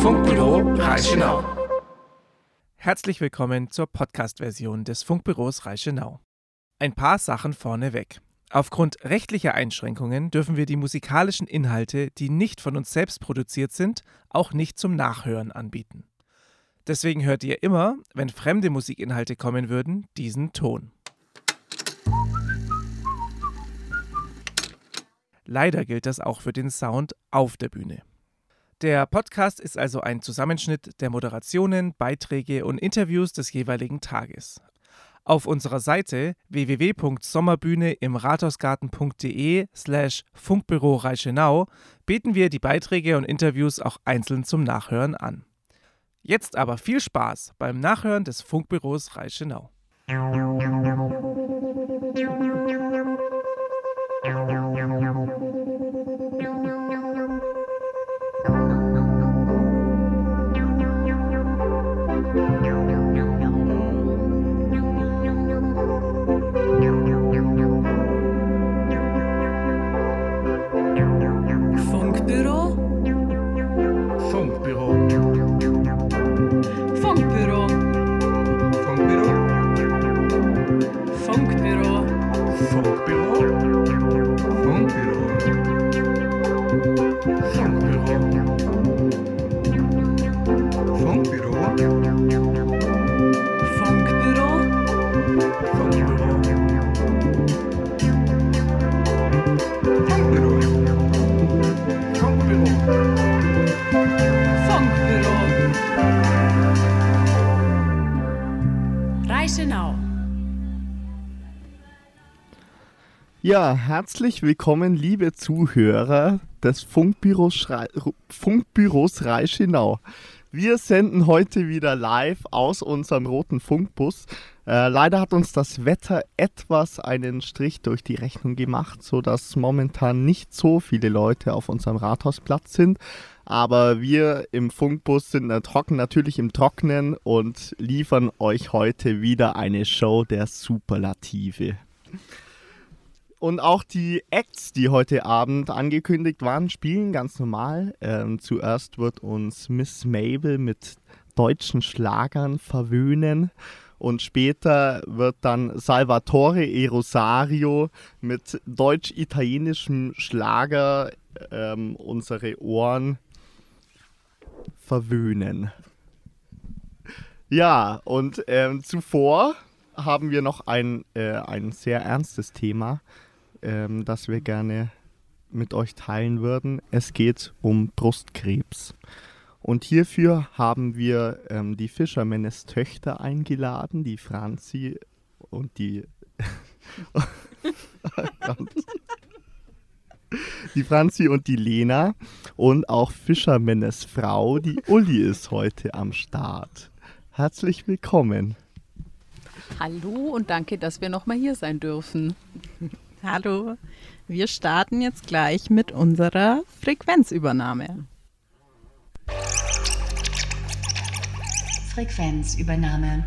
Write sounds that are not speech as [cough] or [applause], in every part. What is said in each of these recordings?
Funkbüro Reichenau. Herzlich willkommen zur Podcast-Version des Funkbüros Reichenau. Ein paar Sachen vorneweg. Aufgrund rechtlicher Einschränkungen dürfen wir die musikalischen Inhalte, die nicht von uns selbst produziert sind, auch nicht zum Nachhören anbieten. Deswegen hört ihr immer, wenn fremde Musikinhalte kommen würden, diesen Ton. Leider gilt das auch für den Sound auf der Bühne. Der Podcast ist also ein Zusammenschnitt der Moderationen, Beiträge und Interviews des jeweiligen Tages. Auf unserer Seite www.sommerbühne im rathausgarten.de slash Funkbüro Reichenau bieten wir die Beiträge und Interviews auch einzeln zum Nachhören an. Jetzt aber viel Spaß beim Nachhören des Funkbüros Reichenau. Ja, herzlich willkommen, liebe Zuhörer des Funkbüros, Schrei Funkbüros Reichenau. Wir senden heute wieder live aus unserem roten Funkbus. Äh, leider hat uns das Wetter etwas einen Strich durch die Rechnung gemacht, sodass momentan nicht so viele Leute auf unserem Rathausplatz sind. Aber wir im Funkbus sind natürlich im Trocknen und liefern euch heute wieder eine Show der Superlative. Und auch die Acts, die heute Abend angekündigt waren, spielen ganz normal. Ähm, zuerst wird uns Miss Mabel mit deutschen Schlagern verwöhnen. Und später wird dann Salvatore E. Rosario mit deutsch-italienischem Schlager ähm, unsere Ohren verwöhnen. Ja, und ähm, zuvor haben wir noch ein, äh, ein sehr ernstes Thema, ähm, das wir gerne mit euch teilen würden. Es geht um Brustkrebs. Und hierfür haben wir ähm, die Fischermännes Töchter eingeladen, die Franzi und die. [laughs] die Franzi und die Lena. Und auch Fischermännes Frau, die Uli, ist heute am Start. Herzlich willkommen. Hallo und danke, dass wir nochmal hier sein dürfen. Hallo. Wir starten jetzt gleich mit unserer Frequenzübernahme. Frequenzübernahme.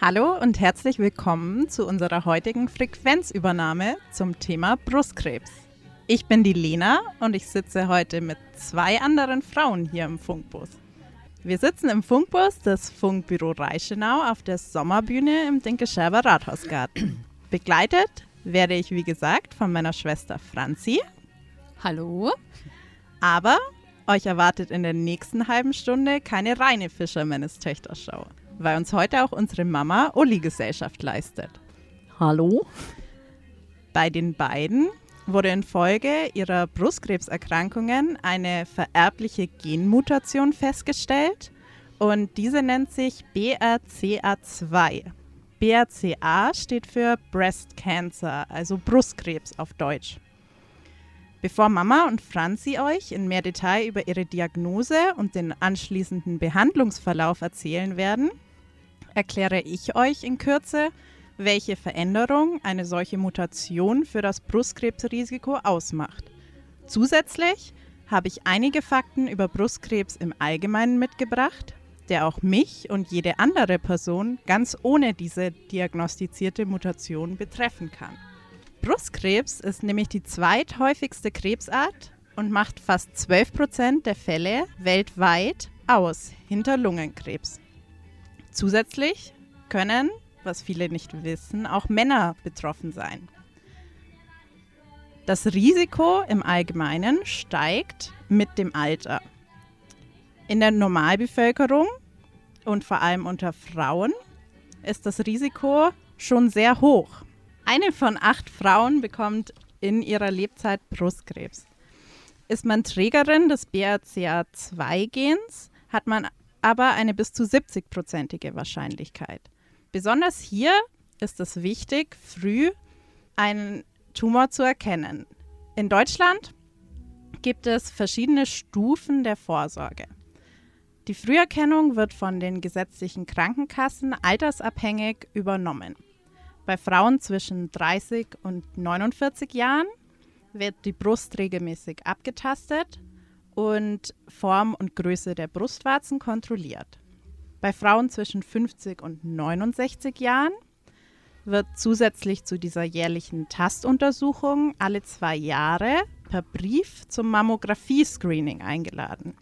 Hallo und herzlich willkommen zu unserer heutigen Frequenzübernahme zum Thema Brustkrebs. Ich bin die Lena und ich sitze heute mit zwei anderen Frauen hier im Funkbus. Wir sitzen im Funkbus des Funkbüro Reichenau auf der Sommerbühne im Dinkelscherber Rathausgarten. [clears throat] Begleitet werde ich, wie gesagt, von meiner Schwester Franzi. Hallo. Aber euch erwartet in der nächsten halben Stunde keine reine Fischermännes Töchterschau, weil uns heute auch unsere Mama Uli Gesellschaft leistet. Hallo. Bei den beiden wurde infolge ihrer Brustkrebserkrankungen eine vererbliche Genmutation festgestellt und diese nennt sich BRCA2. BRCA steht für Breast Cancer, also Brustkrebs auf Deutsch. Bevor Mama und Franzi euch in mehr Detail über ihre Diagnose und den anschließenden Behandlungsverlauf erzählen werden, erkläre ich euch in Kürze, welche Veränderung eine solche Mutation für das Brustkrebsrisiko ausmacht. Zusätzlich habe ich einige Fakten über Brustkrebs im Allgemeinen mitgebracht, der auch mich und jede andere Person ganz ohne diese diagnostizierte Mutation betreffen kann. Brustkrebs ist nämlich die zweithäufigste Krebsart und macht fast 12 Prozent der Fälle weltweit aus, hinter Lungenkrebs. Zusätzlich können, was viele nicht wissen, auch Männer betroffen sein. Das Risiko im Allgemeinen steigt mit dem Alter. In der Normalbevölkerung und vor allem unter Frauen ist das Risiko schon sehr hoch. Eine von acht Frauen bekommt in ihrer Lebzeit Brustkrebs. Ist man Trägerin des BRCA2-Gens, hat man aber eine bis zu 70-prozentige Wahrscheinlichkeit. Besonders hier ist es wichtig, früh einen Tumor zu erkennen. In Deutschland gibt es verschiedene Stufen der Vorsorge. Die Früherkennung wird von den gesetzlichen Krankenkassen altersabhängig übernommen. Bei Frauen zwischen 30 und 49 Jahren wird die Brust regelmäßig abgetastet und Form und Größe der Brustwarzen kontrolliert. Bei Frauen zwischen 50 und 69 Jahren wird zusätzlich zu dieser jährlichen Tastuntersuchung alle zwei Jahre per Brief zum Mammographie-Screening eingeladen.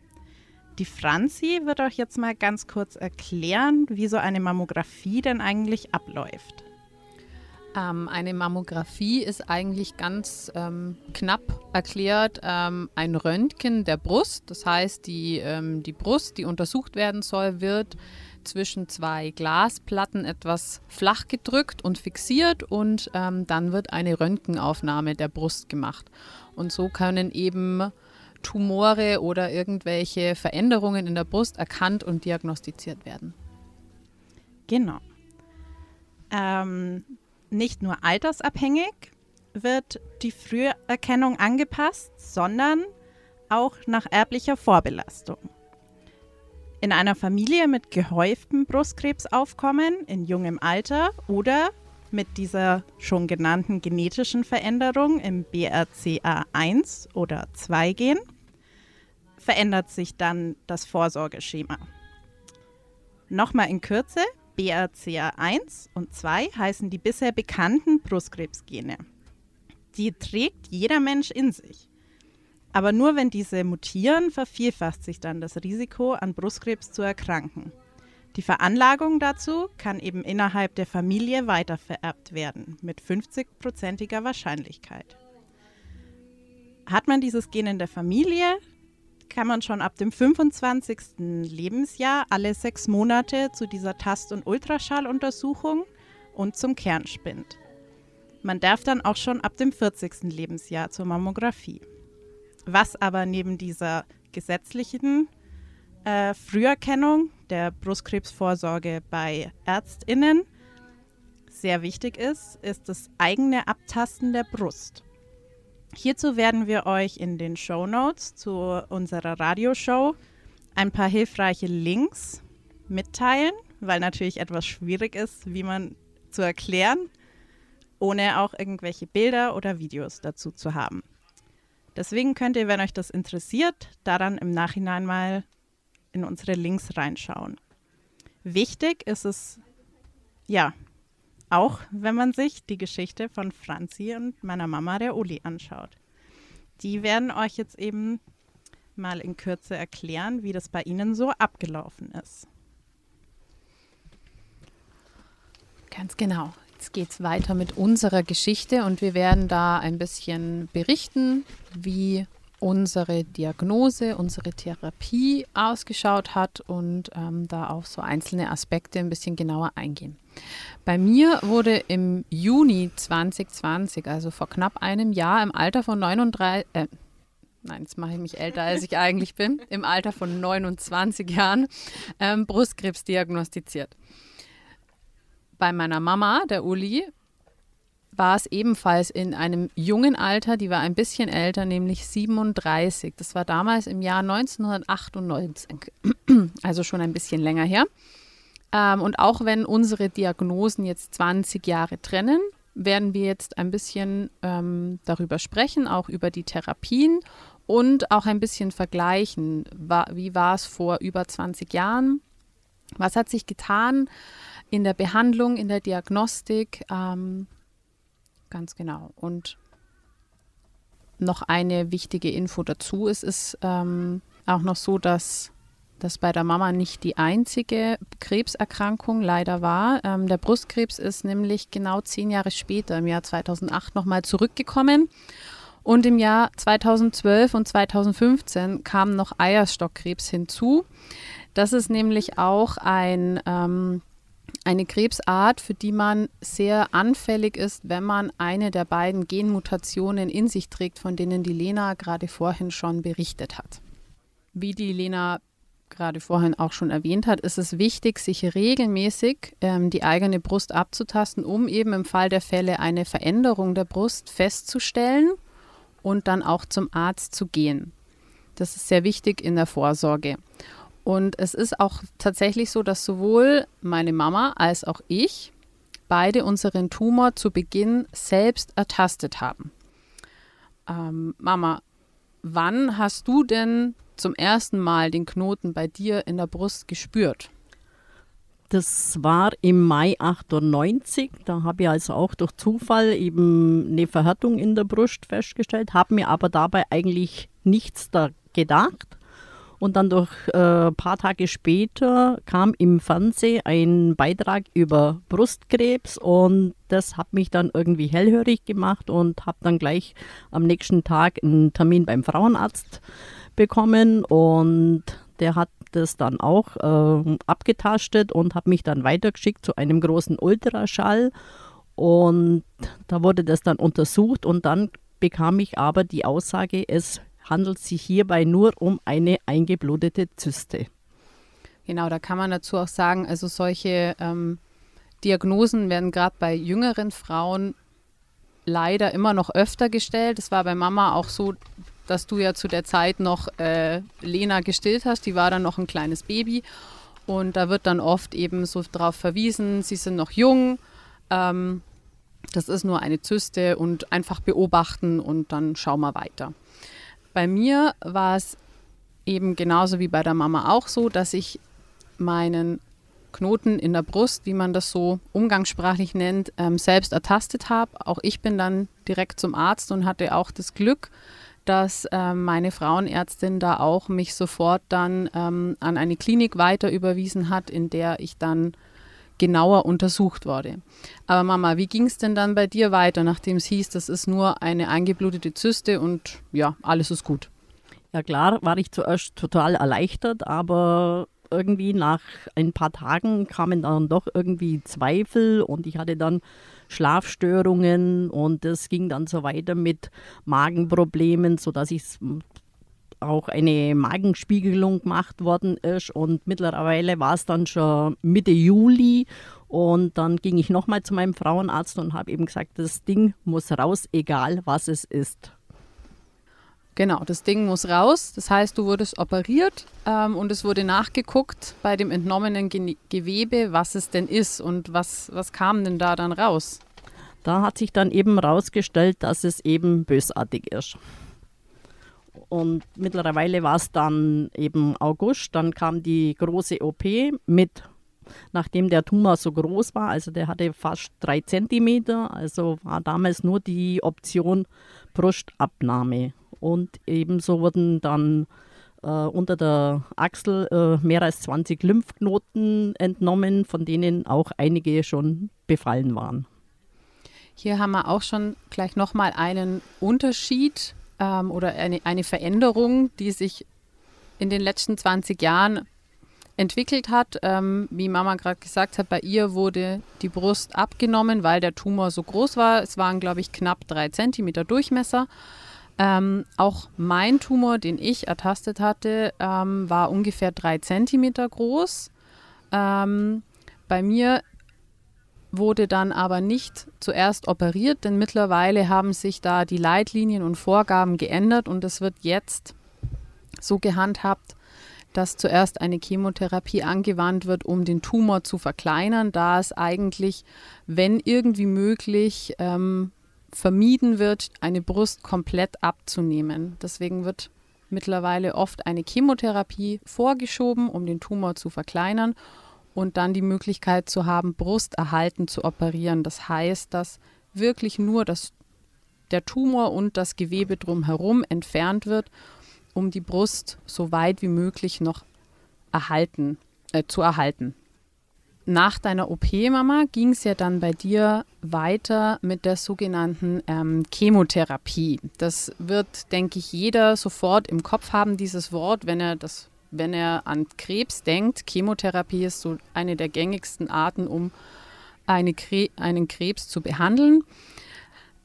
Die Franzi wird euch jetzt mal ganz kurz erklären, wie so eine Mammographie denn eigentlich abläuft. Ähm, eine Mammographie ist eigentlich ganz ähm, knapp erklärt ähm, ein Röntgen der Brust. Das heißt, die, ähm, die Brust, die untersucht werden soll, wird zwischen zwei Glasplatten etwas flach gedrückt und fixiert und ähm, dann wird eine Röntgenaufnahme der Brust gemacht. Und so können eben Tumore oder irgendwelche Veränderungen in der Brust erkannt und diagnostiziert werden. Genau. Ähm, nicht nur altersabhängig wird die Früherkennung angepasst, sondern auch nach erblicher Vorbelastung. In einer Familie mit gehäuftem Brustkrebsaufkommen in jungem Alter oder mit dieser schon genannten genetischen Veränderung im BRCA1 oder 2-Gen verändert sich dann das Vorsorgeschema. Nochmal in Kürze, BRCA1 und 2 heißen die bisher bekannten Brustkrebsgene. Die trägt jeder Mensch in sich. Aber nur wenn diese mutieren, vervielfacht sich dann das Risiko, an Brustkrebs zu erkranken. Die Veranlagung dazu kann eben innerhalb der Familie weitervererbt werden, mit 50-prozentiger Wahrscheinlichkeit. Hat man dieses Gen in der Familie, kann man schon ab dem 25. Lebensjahr alle sechs Monate zu dieser Tast- und Ultraschalluntersuchung und zum Kernspind. Man darf dann auch schon ab dem 40. Lebensjahr zur Mammographie. Was aber neben dieser gesetzlichen äh, Früherkennung der Brustkrebsvorsorge bei Ärztinnen sehr wichtig ist, ist das eigene Abtasten der Brust. Hierzu werden wir euch in den Show Notes zu unserer Radioshow ein paar hilfreiche Links mitteilen, weil natürlich etwas schwierig ist, wie man zu erklären, ohne auch irgendwelche Bilder oder Videos dazu zu haben. Deswegen könnt ihr, wenn euch das interessiert, daran im Nachhinein mal in unsere Links reinschauen. Wichtig ist es, ja, auch wenn man sich die Geschichte von Franzi und meiner Mama, der Uli, anschaut. Die werden euch jetzt eben mal in Kürze erklären, wie das bei ihnen so abgelaufen ist. Ganz genau. Jetzt geht es weiter mit unserer Geschichte und wir werden da ein bisschen berichten, wie unsere Diagnose, unsere Therapie ausgeschaut hat und ähm, da auf so einzelne Aspekte ein bisschen genauer eingehen. Bei mir wurde im Juni 2020, also vor knapp einem Jahr, im Alter von 39, äh, nein, jetzt mache ich mich älter, als ich eigentlich bin, im Alter von 29 Jahren ähm, Brustkrebs diagnostiziert. Bei meiner Mama, der Uli, war es ebenfalls in einem jungen Alter, die war ein bisschen älter, nämlich 37. Das war damals im Jahr 1998, also schon ein bisschen länger her. Ähm, und auch wenn unsere Diagnosen jetzt 20 Jahre trennen, werden wir jetzt ein bisschen ähm, darüber sprechen, auch über die Therapien und auch ein bisschen vergleichen, wa wie war es vor über 20 Jahren Was hat sich getan in der Behandlung, in der Diagnostik? Ähm, ganz genau. Und noch eine wichtige Info dazu. Es ist ähm, auch noch so, dass das bei der Mama nicht die einzige Krebserkrankung leider war. Ähm, der Brustkrebs ist nämlich genau zehn Jahre später, im Jahr 2008, nochmal zurückgekommen. Und im Jahr 2012 und 2015 kam noch Eierstockkrebs hinzu. Das ist nämlich auch ein, ähm, eine Krebsart, für die man sehr anfällig ist, wenn man eine der beiden Genmutationen in sich trägt, von denen die Lena gerade vorhin schon berichtet hat. Wie die Lena gerade vorhin auch schon erwähnt hat, ist es wichtig, sich regelmäßig ähm, die eigene Brust abzutasten, um eben im Fall der Fälle eine Veränderung der Brust festzustellen und dann auch zum Arzt zu gehen. Das ist sehr wichtig in der Vorsorge. Und es ist auch tatsächlich so, dass sowohl meine Mama als auch ich beide unseren Tumor zu Beginn selbst ertastet haben. Ähm, Mama, wann hast du denn zum ersten Mal den Knoten bei dir in der Brust gespürt? Das war im Mai 98. Da habe ich also auch durch Zufall eben eine Verhärtung in der Brust festgestellt, habe mir aber dabei eigentlich nichts da gedacht. Und dann durch ein äh, paar Tage später kam im Fernsehen ein Beitrag über Brustkrebs und das hat mich dann irgendwie hellhörig gemacht und habe dann gleich am nächsten Tag einen Termin beim Frauenarzt bekommen und der hat das dann auch äh, abgetastet und hat mich dann weitergeschickt zu einem großen Ultraschall und da wurde das dann untersucht und dann bekam ich aber die Aussage, es handelt sich hierbei nur um eine eingeblutete Zyste. Genau, da kann man dazu auch sagen, also solche ähm, Diagnosen werden gerade bei jüngeren Frauen leider immer noch öfter gestellt. Es war bei Mama auch so, dass du ja zu der Zeit noch äh, Lena gestillt hast. Die war dann noch ein kleines Baby. Und da wird dann oft eben so darauf verwiesen, sie sind noch jung. Ähm, das ist nur eine Zyste und einfach beobachten und dann schauen wir weiter. Bei mir war es eben genauso wie bei der Mama auch so, dass ich meinen Knoten in der Brust, wie man das so umgangssprachlich nennt, ähm, selbst ertastet habe. Auch ich bin dann direkt zum Arzt und hatte auch das Glück, dass äh, meine Frauenärztin da auch mich sofort dann ähm, an eine Klinik weiter überwiesen hat, in der ich dann genauer untersucht wurde. Aber Mama, wie ging es denn dann bei dir weiter, nachdem es hieß, das ist nur eine eingeblutete Zyste und ja, alles ist gut? Ja klar, war ich zuerst total erleichtert, aber irgendwie nach ein paar Tagen kamen dann doch irgendwie Zweifel und ich hatte dann Schlafstörungen und es ging dann so weiter mit Magenproblemen, sodass ich auch eine Magenspiegelung gemacht worden ist und mittlerweile war es dann schon Mitte Juli und dann ging ich nochmal zu meinem Frauenarzt und habe eben gesagt, das Ding muss raus, egal was es ist. Genau, das Ding muss raus. Das heißt, du wurdest operiert ähm, und es wurde nachgeguckt bei dem entnommenen Ge Gewebe, was es denn ist und was, was kam denn da dann raus? Da hat sich dann eben herausgestellt, dass es eben bösartig ist. Und mittlerweile war es dann eben August, dann kam die große OP mit, nachdem der Tumor so groß war, also der hatte fast drei Zentimeter, also war damals nur die Option Brustabnahme. Und ebenso wurden dann äh, unter der Achsel äh, mehr als 20 Lymphknoten entnommen, von denen auch einige schon befallen waren. Hier haben wir auch schon gleich nochmal einen Unterschied ähm, oder eine, eine Veränderung, die sich in den letzten 20 Jahren entwickelt hat. Ähm, wie Mama gerade gesagt hat, bei ihr wurde die Brust abgenommen, weil der Tumor so groß war. Es waren, glaube ich, knapp drei Zentimeter Durchmesser. Ähm, auch mein Tumor, den ich ertastet hatte, ähm, war ungefähr drei Zentimeter groß. Ähm, bei mir wurde dann aber nicht zuerst operiert, denn mittlerweile haben sich da die Leitlinien und Vorgaben geändert und es wird jetzt so gehandhabt, dass zuerst eine Chemotherapie angewandt wird, um den Tumor zu verkleinern, da es eigentlich, wenn irgendwie möglich, ähm, vermieden wird, eine Brust komplett abzunehmen. Deswegen wird mittlerweile oft eine Chemotherapie vorgeschoben, um den Tumor zu verkleinern. und dann die Möglichkeit zu haben, brusterhalten zu operieren. Das heißt, dass wirklich nur das, der Tumor und das Gewebe drumherum entfernt wird, um die Brust so weit wie möglich noch erhalten, äh, zu erhalten. Nach deiner OP, Mama, ging es ja dann bei dir weiter mit der sogenannten ähm, Chemotherapie. Das wird, denke ich, jeder sofort im Kopf haben, dieses Wort, wenn er das wenn er an Krebs denkt, Chemotherapie ist so eine der gängigsten Arten, um eine Kre einen Krebs zu behandeln.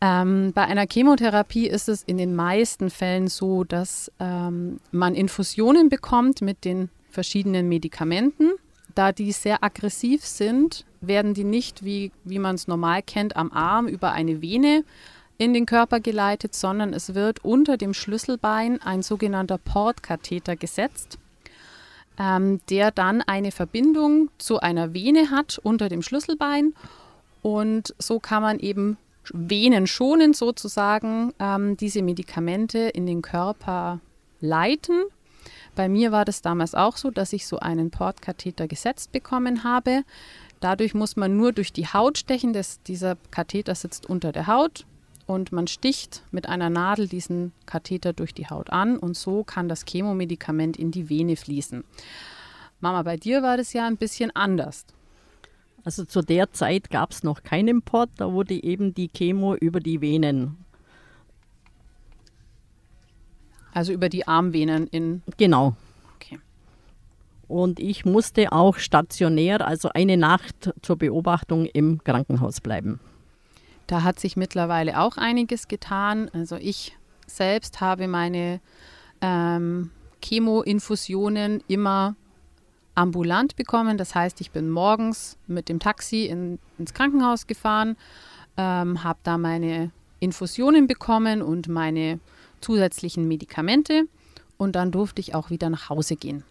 Ähm, bei einer Chemotherapie ist es in den meisten Fällen so, dass ähm, man Infusionen bekommt mit den verschiedenen Medikamenten. Da die sehr aggressiv sind, werden die nicht, wie, wie man es normal kennt, am Arm über eine Vene in den Körper geleitet, sondern es wird unter dem Schlüsselbein ein sogenannter Portkatheter gesetzt ähm, der dann eine Verbindung zu einer Vene hat unter dem Schlüsselbein. Und so kann man eben venenschonend sozusagen ähm, diese Medikamente in den Körper leiten. Bei mir war das damals auch so, dass ich so einen Portkatheter gesetzt bekommen habe. Dadurch muss man nur durch die Haut stechen. Das, dieser Katheter sitzt unter der Haut und man sticht mit einer Nadel diesen Katheter durch die Haut an und so kann das Chemomedikament in die Vene fließen. Mama, bei dir war das ja ein bisschen anders. Also zu der Zeit gab es noch keinen Import, da wurde eben die Chemo über die Venen. Also über die Armvenen in. Genau. Okay. Und ich musste auch stationär, also eine Nacht zur Beobachtung im Krankenhaus bleiben. Da hat sich mittlerweile auch einiges getan. Also ich selbst habe meine ähm, Chemo-Infusionen immer ambulant bekommen. Das heißt, ich bin morgens mit dem Taxi in, ins Krankenhaus gefahren, ähm, habe da meine Infusionen bekommen und meine zusätzlichen Medikamente und dann durfte ich auch wieder nach Hause gehen.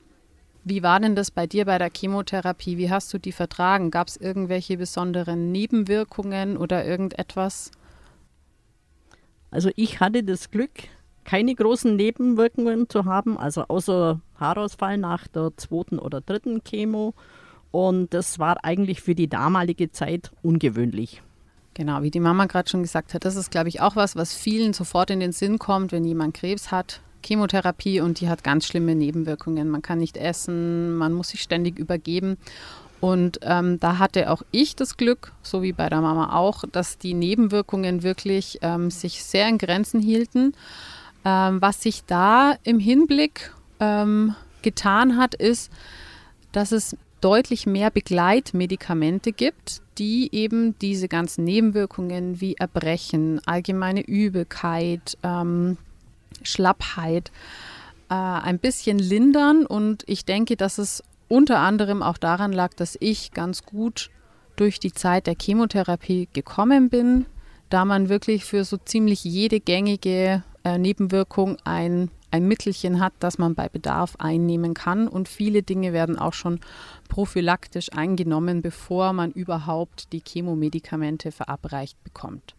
Wie war denn das bei dir bei der Chemotherapie? Wie hast du die vertragen? Gab es irgendwelche besonderen Nebenwirkungen oder irgendetwas? Also ich hatte das Glück, keine großen Nebenwirkungen zu haben, also außer Haarausfall nach der zweiten oder dritten Chemo. Und das war eigentlich für die damalige Zeit ungewöhnlich. Genau, wie die Mama gerade schon gesagt hat, das ist, glaube ich, auch was, was vielen sofort in den Sinn kommt, wenn jemand Krebs hat. Chemotherapie und die hat ganz schlimme Nebenwirkungen. Man kann nicht essen, man muss sich ständig übergeben. Und ähm, da hatte auch ich das Glück, so wie bei der Mama auch, dass die Nebenwirkungen wirklich ähm, sich sehr in Grenzen hielten. Ähm, was sich da im Hinblick ähm, getan hat, ist, dass es deutlich mehr Begleitmedikamente gibt, die eben diese ganzen Nebenwirkungen wie Erbrechen, allgemeine Übelkeit, ähm, Schlappheit äh, ein bisschen lindern. Und ich denke, dass es unter anderem auch daran lag, dass ich ganz gut durch die Zeit der Chemotherapie gekommen bin, da man wirklich für so ziemlich jede gängige äh, Nebenwirkung ein, ein Mittelchen hat, das man bei Bedarf einnehmen kann. Und viele Dinge werden auch schon prophylaktisch eingenommen, bevor man überhaupt die Chemomedikamente verabreicht bekommt.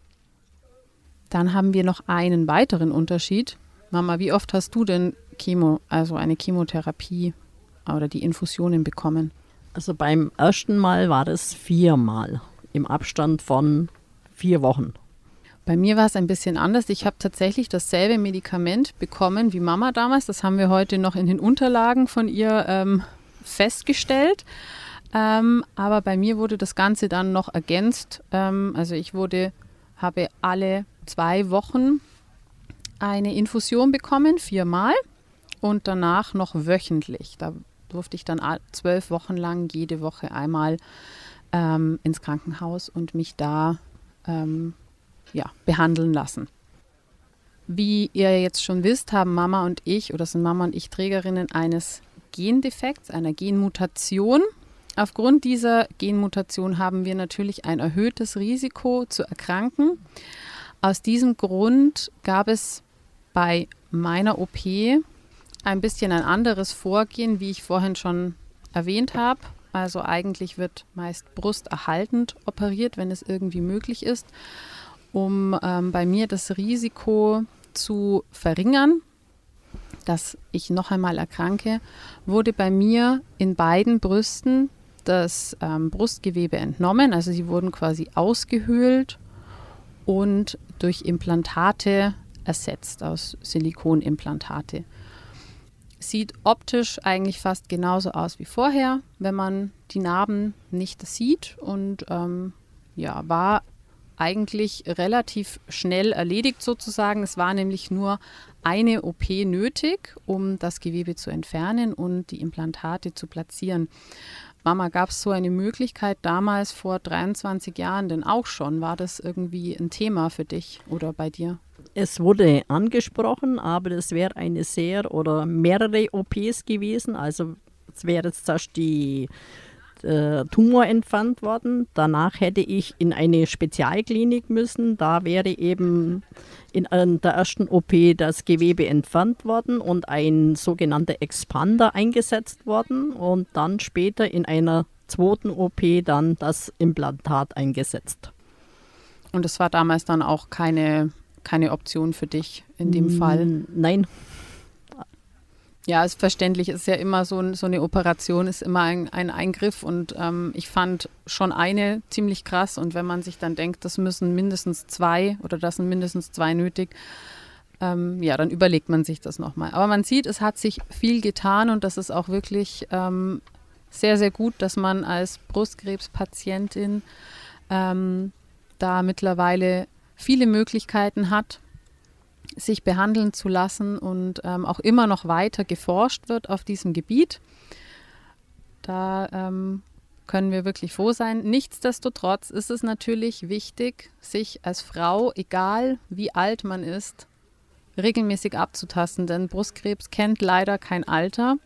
Dann haben wir noch einen weiteren Unterschied. Mama, wie oft hast du denn Chemo, also eine Chemotherapie oder die Infusionen bekommen? Also beim ersten Mal war es viermal im Abstand von vier Wochen. Bei mir war es ein bisschen anders. Ich habe tatsächlich dasselbe Medikament bekommen wie Mama damals. Das haben wir heute noch in den Unterlagen von ihr ähm, festgestellt. Ähm, aber bei mir wurde das Ganze dann noch ergänzt. Ähm, also ich wurde, habe alle zwei Wochen eine Infusion bekommen, viermal und danach noch wöchentlich. Da durfte ich dann zwölf Wochen lang jede Woche einmal ähm, ins Krankenhaus und mich da ähm, ja, behandeln lassen. Wie ihr jetzt schon wisst, haben Mama und ich oder sind Mama und ich Trägerinnen eines Gendefekts, einer Genmutation. Aufgrund dieser Genmutation haben wir natürlich ein erhöhtes Risiko zu erkranken. Aus diesem Grund gab es bei meiner OP ein bisschen ein anderes Vorgehen, wie ich vorhin schon erwähnt habe. Also eigentlich wird meist brusterhaltend operiert, wenn es irgendwie möglich ist, um ähm, bei mir das Risiko zu verringern, dass ich noch einmal erkranke, wurde bei mir in beiden Brüsten das ähm, Brustgewebe entnommen, also sie wurden quasi ausgehöhlt und durch Implantate ersetzt, aus Silikonimplantate. Sieht optisch eigentlich fast genauso aus wie vorher, wenn man die Narben nicht sieht und ähm, ja, war eigentlich relativ schnell erledigt sozusagen. Es war nämlich nur eine OP nötig, um das Gewebe zu entfernen und die Implantate zu platzieren. Mama, gab es so eine Möglichkeit damals vor 23 Jahren denn auch schon? War das irgendwie ein Thema für dich oder bei dir? Es wurde angesprochen, aber es wäre eine sehr oder mehrere OPs gewesen. Also es wäre jetzt die äh, Tumor entfernt worden. Danach hätte ich in eine Spezialklinik müssen. Da wäre eben in, in der ersten OP das Gewebe entfernt worden und ein sogenannter Expander eingesetzt worden und dann später in einer zweiten OP dann das Implantat eingesetzt. Und es war damals dann auch keine, keine Option für dich in dem Fall? Nein, Ja, ist verständlich. Ist ja immer so, so eine Operation, ist immer ein, ein Eingriff. Und ähm, ich fand schon eine ziemlich krass. Und wenn man sich dann denkt, das müssen mindestens zwei oder das sind mindestens zwei nötig, ähm, ja, dann überlegt man sich das nochmal. Aber man sieht, es hat sich viel getan und das ist auch wirklich ähm, sehr, sehr gut, dass man als Brustkrebspatientin ähm, da mittlerweile viele Möglichkeiten hat, sich behandeln zu lassen und ähm, auch immer noch weiter geforscht wird auf diesem Gebiet. Da ähm, können wir wirklich froh sein. Nichtsdestotrotz ist es natürlich wichtig, sich als Frau, egal wie alt man ist, regelmäßig abzutasten, denn Brustkrebs kennt leider kein Alter.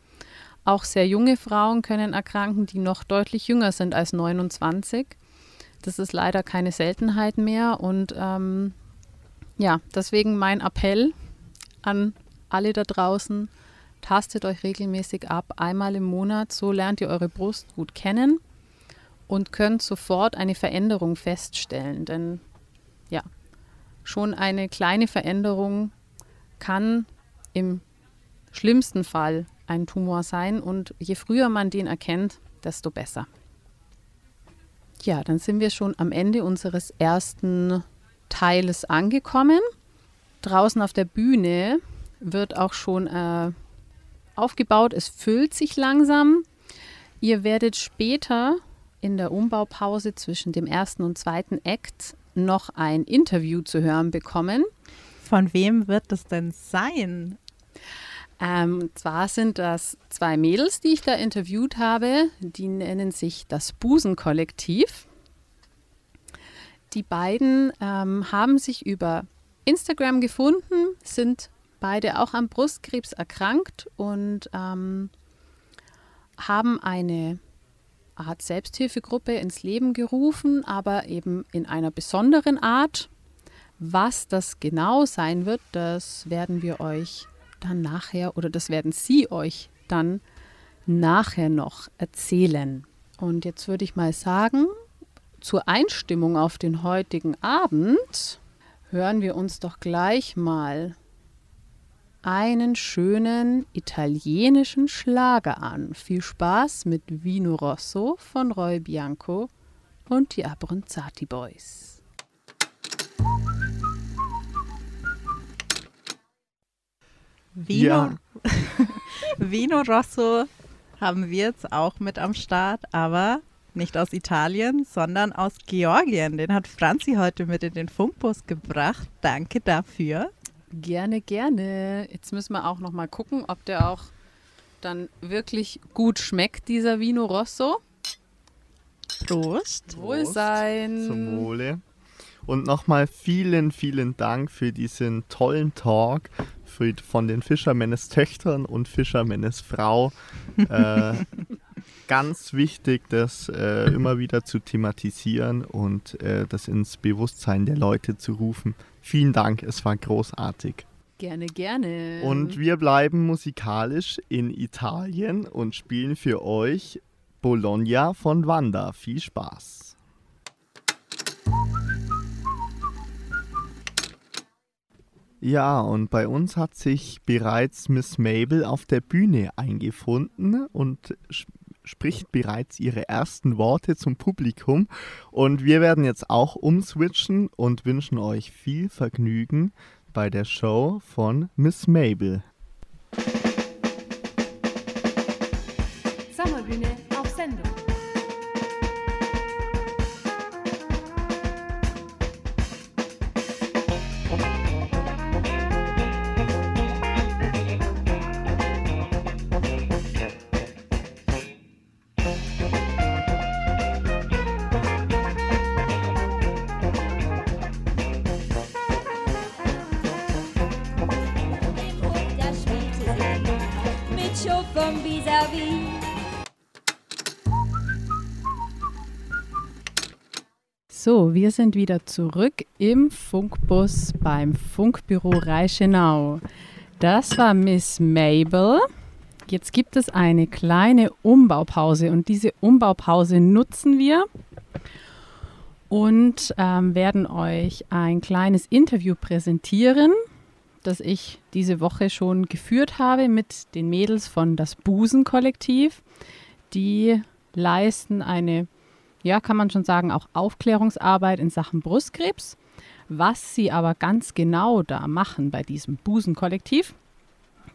Auch sehr junge Frauen können erkranken, die noch deutlich jünger sind als 29. Das ist leider keine Seltenheit mehr und ähm, ja, deswegen mein Appell an alle da draußen, tastet euch regelmäßig ab, einmal im Monat, so lernt ihr eure Brust gut kennen und könnt sofort eine Veränderung feststellen. Denn ja, schon eine kleine Veränderung kann im schlimmsten Fall ein Tumor sein und je früher man den erkennt, desto besser. Ja, dann sind wir schon am Ende unseres ersten Teiles angekommen. Draußen auf der Bühne wird auch schon äh, aufgebaut. Es füllt sich langsam. Ihr werdet später in der Umbaupause zwischen dem ersten und zweiten Act noch ein Interview zu hören bekommen. Von wem wird es denn sein? Ähm, und zwar sind das zwei Mädels, die ich da interviewt habe. Die nennen sich das Busenkollektiv. Die beiden ähm, haben sich über Instagram gefunden, sind beide auch am Brustkrebs erkrankt und ähm, haben eine Art Selbsthilfegruppe ins Leben gerufen, aber eben in einer besonderen Art. Was das genau sein wird, das werden wir euch dann nachher oder das werden Sie euch dann nachher noch erzählen. Und jetzt würde ich mal sagen, zur Einstimmung auf den heutigen Abend hören wir uns doch gleich mal einen schönen italienischen Schlager an. Viel Spaß mit Vino Rosso von Roy Bianco und die Abronzati Boys. Vino, Ja. [laughs] Vino Rosso haben wir jetzt auch mit am Start, aber nicht aus Italien, sondern aus Georgien. Den hat Franzi heute mit in den Funkbus gebracht. Danke dafür. Gerne, gerne. Jetzt müssen wir auch noch mal gucken, ob der auch dann wirklich gut schmeckt, dieser Vino Rosso. Prost. Wohlsein. Zum Wohle. Und nochmal vielen, vielen Dank für diesen tollen Talk von den Fischermännes Töchtern und Fischermännes Frau. [laughs] äh, ganz wichtig, das äh, immer wieder zu thematisieren und äh, das ins Bewusstsein der Leute zu rufen. Vielen Dank, es war großartig. Gerne, gerne. Und wir bleiben musikalisch in Italien und spielen für euch Bologna von Wanda. Viel Spaß. Ja, und bei uns hat sich bereits Miss Mabel auf der Bühne eingefunden und spricht bereits ihre ersten Worte zum Publikum. Und wir werden jetzt auch umswitchen und wünschen euch viel Vergnügen bei der Show von Miss Mabel. Sind wieder zurück im Funkbus beim Funkbüro Reichenau. Das war Miss Mabel. Jetzt gibt es eine kleine Umbaupause und diese Umbaupause nutzen wir und ähm, werden euch ein kleines Interview präsentieren, das ich diese Woche schon geführt habe mit den Mädels von das Busen-Kollektiv. Die leisten eine ja, kann man schon sagen, auch Aufklärungsarbeit in Sachen Brustkrebs. Was sie aber ganz genau da machen bei diesem Busenkollektiv,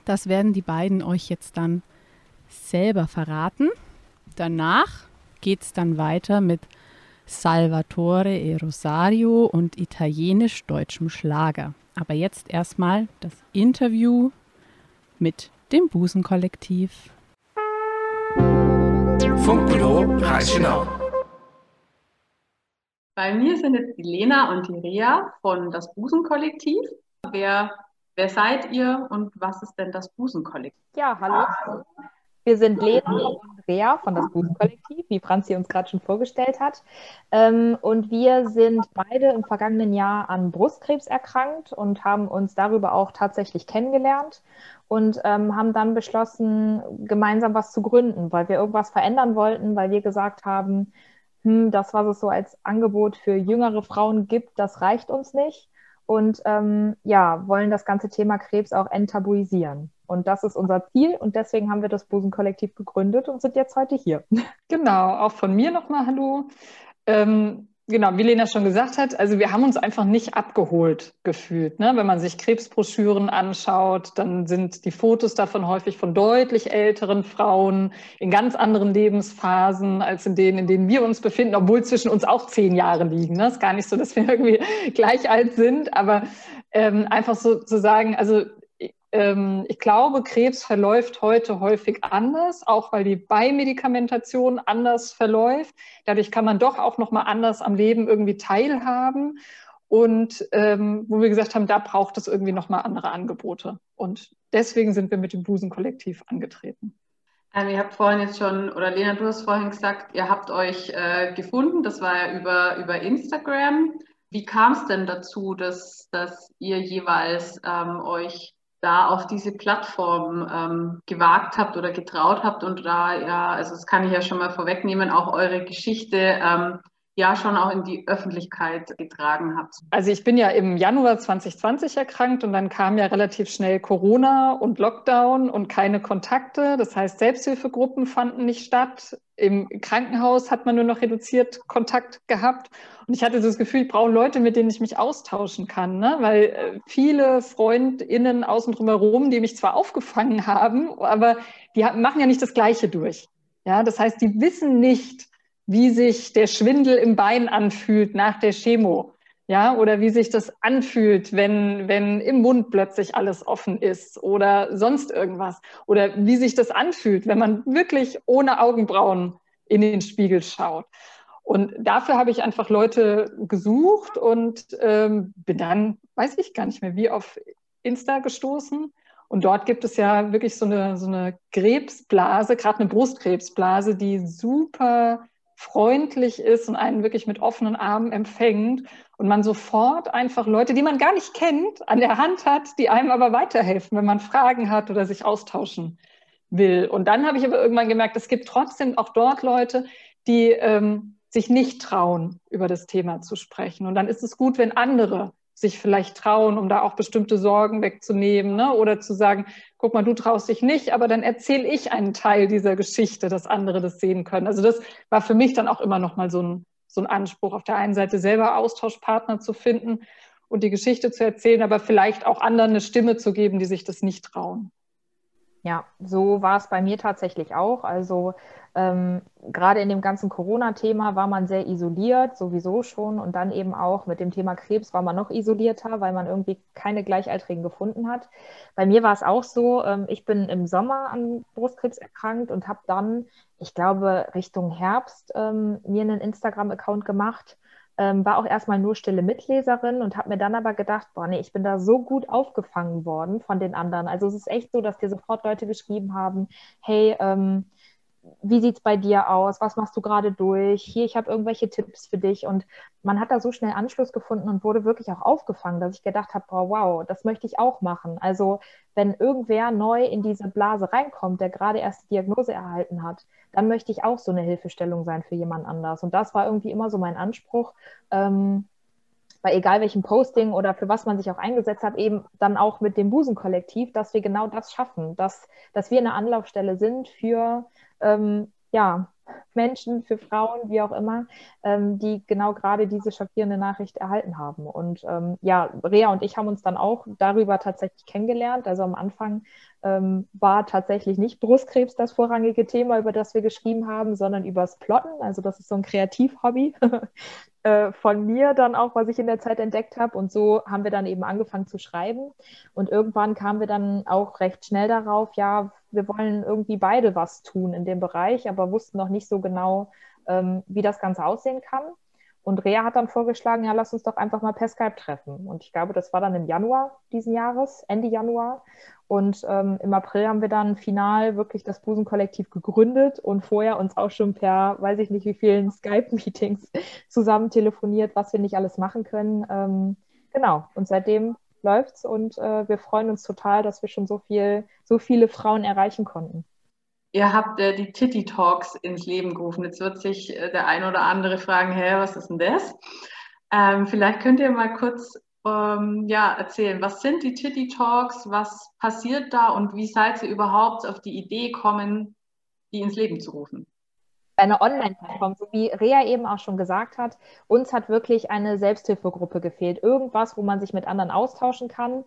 das werden die beiden euch jetzt dann selber verraten. Danach geht es dann weiter mit Salvatore e Rosario und italienisch-deutschem Schlager. Aber jetzt erstmal das Interview mit dem Busenkollektiv. Funkbüro Reichenau. Bei mir sind jetzt die Lena und die Rea von das Busenkollektiv. Wer, wer seid ihr und was ist denn das Busenkollektiv? Ja, hallo. Wir sind Lena und Rea von das Busenkollektiv, wie Franzi uns gerade schon vorgestellt hat. Ähm, und wir sind beide im vergangenen Jahr an Brustkrebs erkrankt und haben uns darüber auch tatsächlich kennengelernt und ähm, haben dann beschlossen, gemeinsam was zu gründen, weil wir irgendwas verändern wollten, weil wir gesagt haben, hm, das, was es so als Angebot für jüngere Frauen gibt, das reicht uns nicht. Und ähm, ja, wollen das ganze Thema Krebs auch enttabuisieren. Und das ist unser Ziel und deswegen haben wir das Busenkollektiv gegründet und sind jetzt heute hier. [laughs] Genau, auch von mir nochmal Hallo. Ähm, genau, wie Lena schon gesagt hat, also wir haben uns einfach nicht abgeholt gefühlt. Ne? Wenn man sich Krebsbroschüren anschaut, dann sind die Fotos davon häufig von deutlich älteren Frauen in ganz anderen Lebensphasen als in denen, in denen wir uns befinden, obwohl zwischen uns auch zehn Jahre liegen. Ne? Ist gar nicht so, dass wir [laughs] irgendwie gleich alt sind, aber ähm, einfach so zu sagen, also ich glaube, Krebs verläuft heute häufig anders, auch weil die Beimedikamentation anders verläuft. Dadurch kann man doch auch noch mal anders am Leben irgendwie teilhaben. Und ähm, wo wir gesagt haben, da braucht es irgendwie noch mal andere Angebote. Und deswegen sind wir mit dem Busenkollektiv angetreten. Ähm, ihr habt vorhin jetzt schon, oder Lena, du hast vorhin gesagt, ihr habt euch äh, gefunden, das war ja über, über Instagram. Wie kam es denn dazu, dass, dass ihr jeweils ähm, euch da auf diese Plattform ähm, gewagt habt oder getraut habt und da ja, also das kann ich ja schon mal vorwegnehmen, auch eure Geschichte ähm, ja schon auch in die Öffentlichkeit getragen habt. Also ich bin ja im Januar 2020 erkrankt und dann kam ja relativ schnell Corona und Lockdown und keine Kontakte. Das heißt, Selbsthilfegruppen fanden nicht statt. Im Krankenhaus hat man nur noch reduziert Kontakt gehabt. Und ich hatte so das Gefühl, ich brauche Leute, mit denen ich mich austauschen kann, ne? weil äh, viele FreundInnen außen drum herum, die mich zwar aufgefangen haben, aber die machen ja nicht das Gleiche durch. Ja, das heißt, die wissen nicht, wie sich der Schwindel im Bein anfühlt nach der Chemo. Ja, oder wie sich das anfühlt, wenn, wenn im Mund plötzlich alles offen ist oder sonst irgendwas. Oder wie sich das anfühlt, wenn man wirklich ohne Augenbrauen in den Spiegel schaut. Und dafür habe ich einfach Leute gesucht und ähm, bin dann, weiß ich gar nicht mehr, wie auf Insta gestoßen. Und dort gibt es ja wirklich so eine, so eine Krebsblase, gerade eine Brustkrebsblase, die super freundlich ist und einen wirklich mit offenen Armen empfängt und man sofort einfach Leute, die man gar nicht kennt, an der Hand hat, die einem aber weiterhelfen, wenn man Fragen hat oder sich austauschen will. Und dann habe ich aber irgendwann gemerkt, es gibt trotzdem auch dort Leute, die ähm, sich nicht trauen, über das Thema zu sprechen. Und dann ist es gut, wenn andere sich vielleicht trauen, um da auch bestimmte Sorgen wegzunehmen ne? oder zu sagen, guck mal, du traust dich nicht, aber dann erzähle ich einen Teil dieser Geschichte, dass andere das sehen können. Also das war für mich dann auch immer noch mal so ein, so ein Anspruch, auf der einen Seite selber Austauschpartner zu finden und die Geschichte zu erzählen, aber vielleicht auch anderen eine Stimme zu geben, die sich das nicht trauen. Ja, so war es bei mir tatsächlich auch. Also ähm, gerade in dem ganzen Corona-Thema war man sehr isoliert, sowieso schon. Und dann eben auch mit dem Thema Krebs war man noch isolierter, weil man irgendwie keine Gleichaltrigen gefunden hat. Bei mir war es auch so, ähm, ich bin im Sommer an Brustkrebs erkrankt und habe dann, ich glaube, Richtung Herbst ähm, mir einen Instagram-Account gemacht ähm, war auch erstmal nur stille Mitleserin und habe mir dann aber gedacht, boah, nee, ich bin da so gut aufgefangen worden von den anderen. Also es ist echt so, dass dir sofort Leute geschrieben haben, hey, ähm, wie sieht es bei dir aus? Was machst du gerade durch? Hier, ich habe irgendwelche Tipps für dich. Und man hat da so schnell Anschluss gefunden und wurde wirklich auch aufgefangen, dass ich gedacht habe, oh, wow, das möchte ich auch machen. Also wenn irgendwer neu in diese Blase reinkommt, der gerade erst die Diagnose erhalten hat, dann möchte ich auch so eine Hilfestellung sein für jemand anders. Und das war irgendwie immer so mein Anspruch. Ähm, bei egal welchem Posting oder für was man sich auch eingesetzt hat, eben dann auch mit dem Busenkollektiv, dass wir genau das schaffen, dass, dass wir eine Anlaufstelle sind für ähm, ja, Menschen, für Frauen, wie auch immer, ähm, die genau gerade diese schockierende Nachricht erhalten haben. Und ähm, ja, Rea und ich haben uns dann auch darüber tatsächlich kennengelernt. Also am Anfang ähm, war tatsächlich nicht Brustkrebs das vorrangige Thema, über das wir geschrieben haben, sondern übers Plotten. Also das ist so ein Kreativhobby [laughs] äh, von mir dann auch, was ich in der Zeit entdeckt habe. Und so haben wir dann eben angefangen zu schreiben. Und irgendwann kamen wir dann auch recht schnell darauf, ja, wir wollen irgendwie beide was tun in dem Bereich, aber wussten noch nicht so genau, ähm, wie das Ganze aussehen kann. Und Rea hat dann vorgeschlagen, ja, lass uns doch einfach mal per Skype treffen. Und ich glaube, das war dann im Januar diesen Jahres, Ende Januar. Und ähm, im April haben wir dann final wirklich das Busenkollektiv gegründet und vorher uns auch schon per, weiß ich nicht wie vielen Skype-Meetings [laughs] zusammen telefoniert, was wir nicht alles machen können. Ähm, genau. Und seitdem läuft's und äh, wir freuen uns total, dass wir schon so viel, so viele Frauen erreichen konnten. Ihr habt äh, die Titty Talks ins Leben gerufen. Jetzt wird sich äh, der ein oder andere fragen, hä, was ist denn das? Ähm, vielleicht könnt ihr mal kurz ähm, ja, erzählen, was sind die Titty Talks, was passiert da und wie seid ihr überhaupt auf die Idee gekommen, die ins Leben zu rufen? eine Online-Plattform, so wie Rea eben auch schon gesagt hat, uns hat wirklich eine Selbsthilfegruppe gefehlt. Irgendwas, wo man sich mit anderen austauschen kann,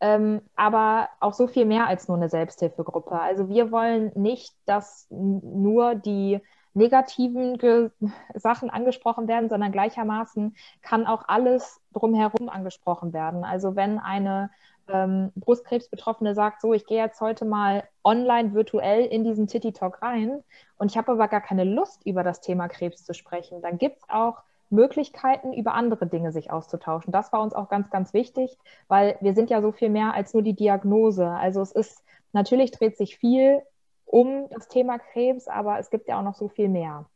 ähm, aber auch so viel mehr als nur eine Selbsthilfegruppe. Also wir wollen nicht, dass nur die negativen Ge Sachen angesprochen werden, sondern gleichermaßen kann auch alles drumherum angesprochen werden. Also wenn eine ähm, Brustkrebsbetroffene sagt, so, ich gehe jetzt heute mal online virtuell in diesen Titty Talk rein und ich habe aber gar keine Lust, über das Thema Krebs zu sprechen, dann gibt es auch Möglichkeiten, über andere Dinge sich auszutauschen. Das war uns auch ganz, ganz wichtig, weil wir sind ja so viel mehr als nur die Diagnose. Also es ist, natürlich dreht sich viel um das Thema Krebs, aber es gibt ja auch noch so viel mehr.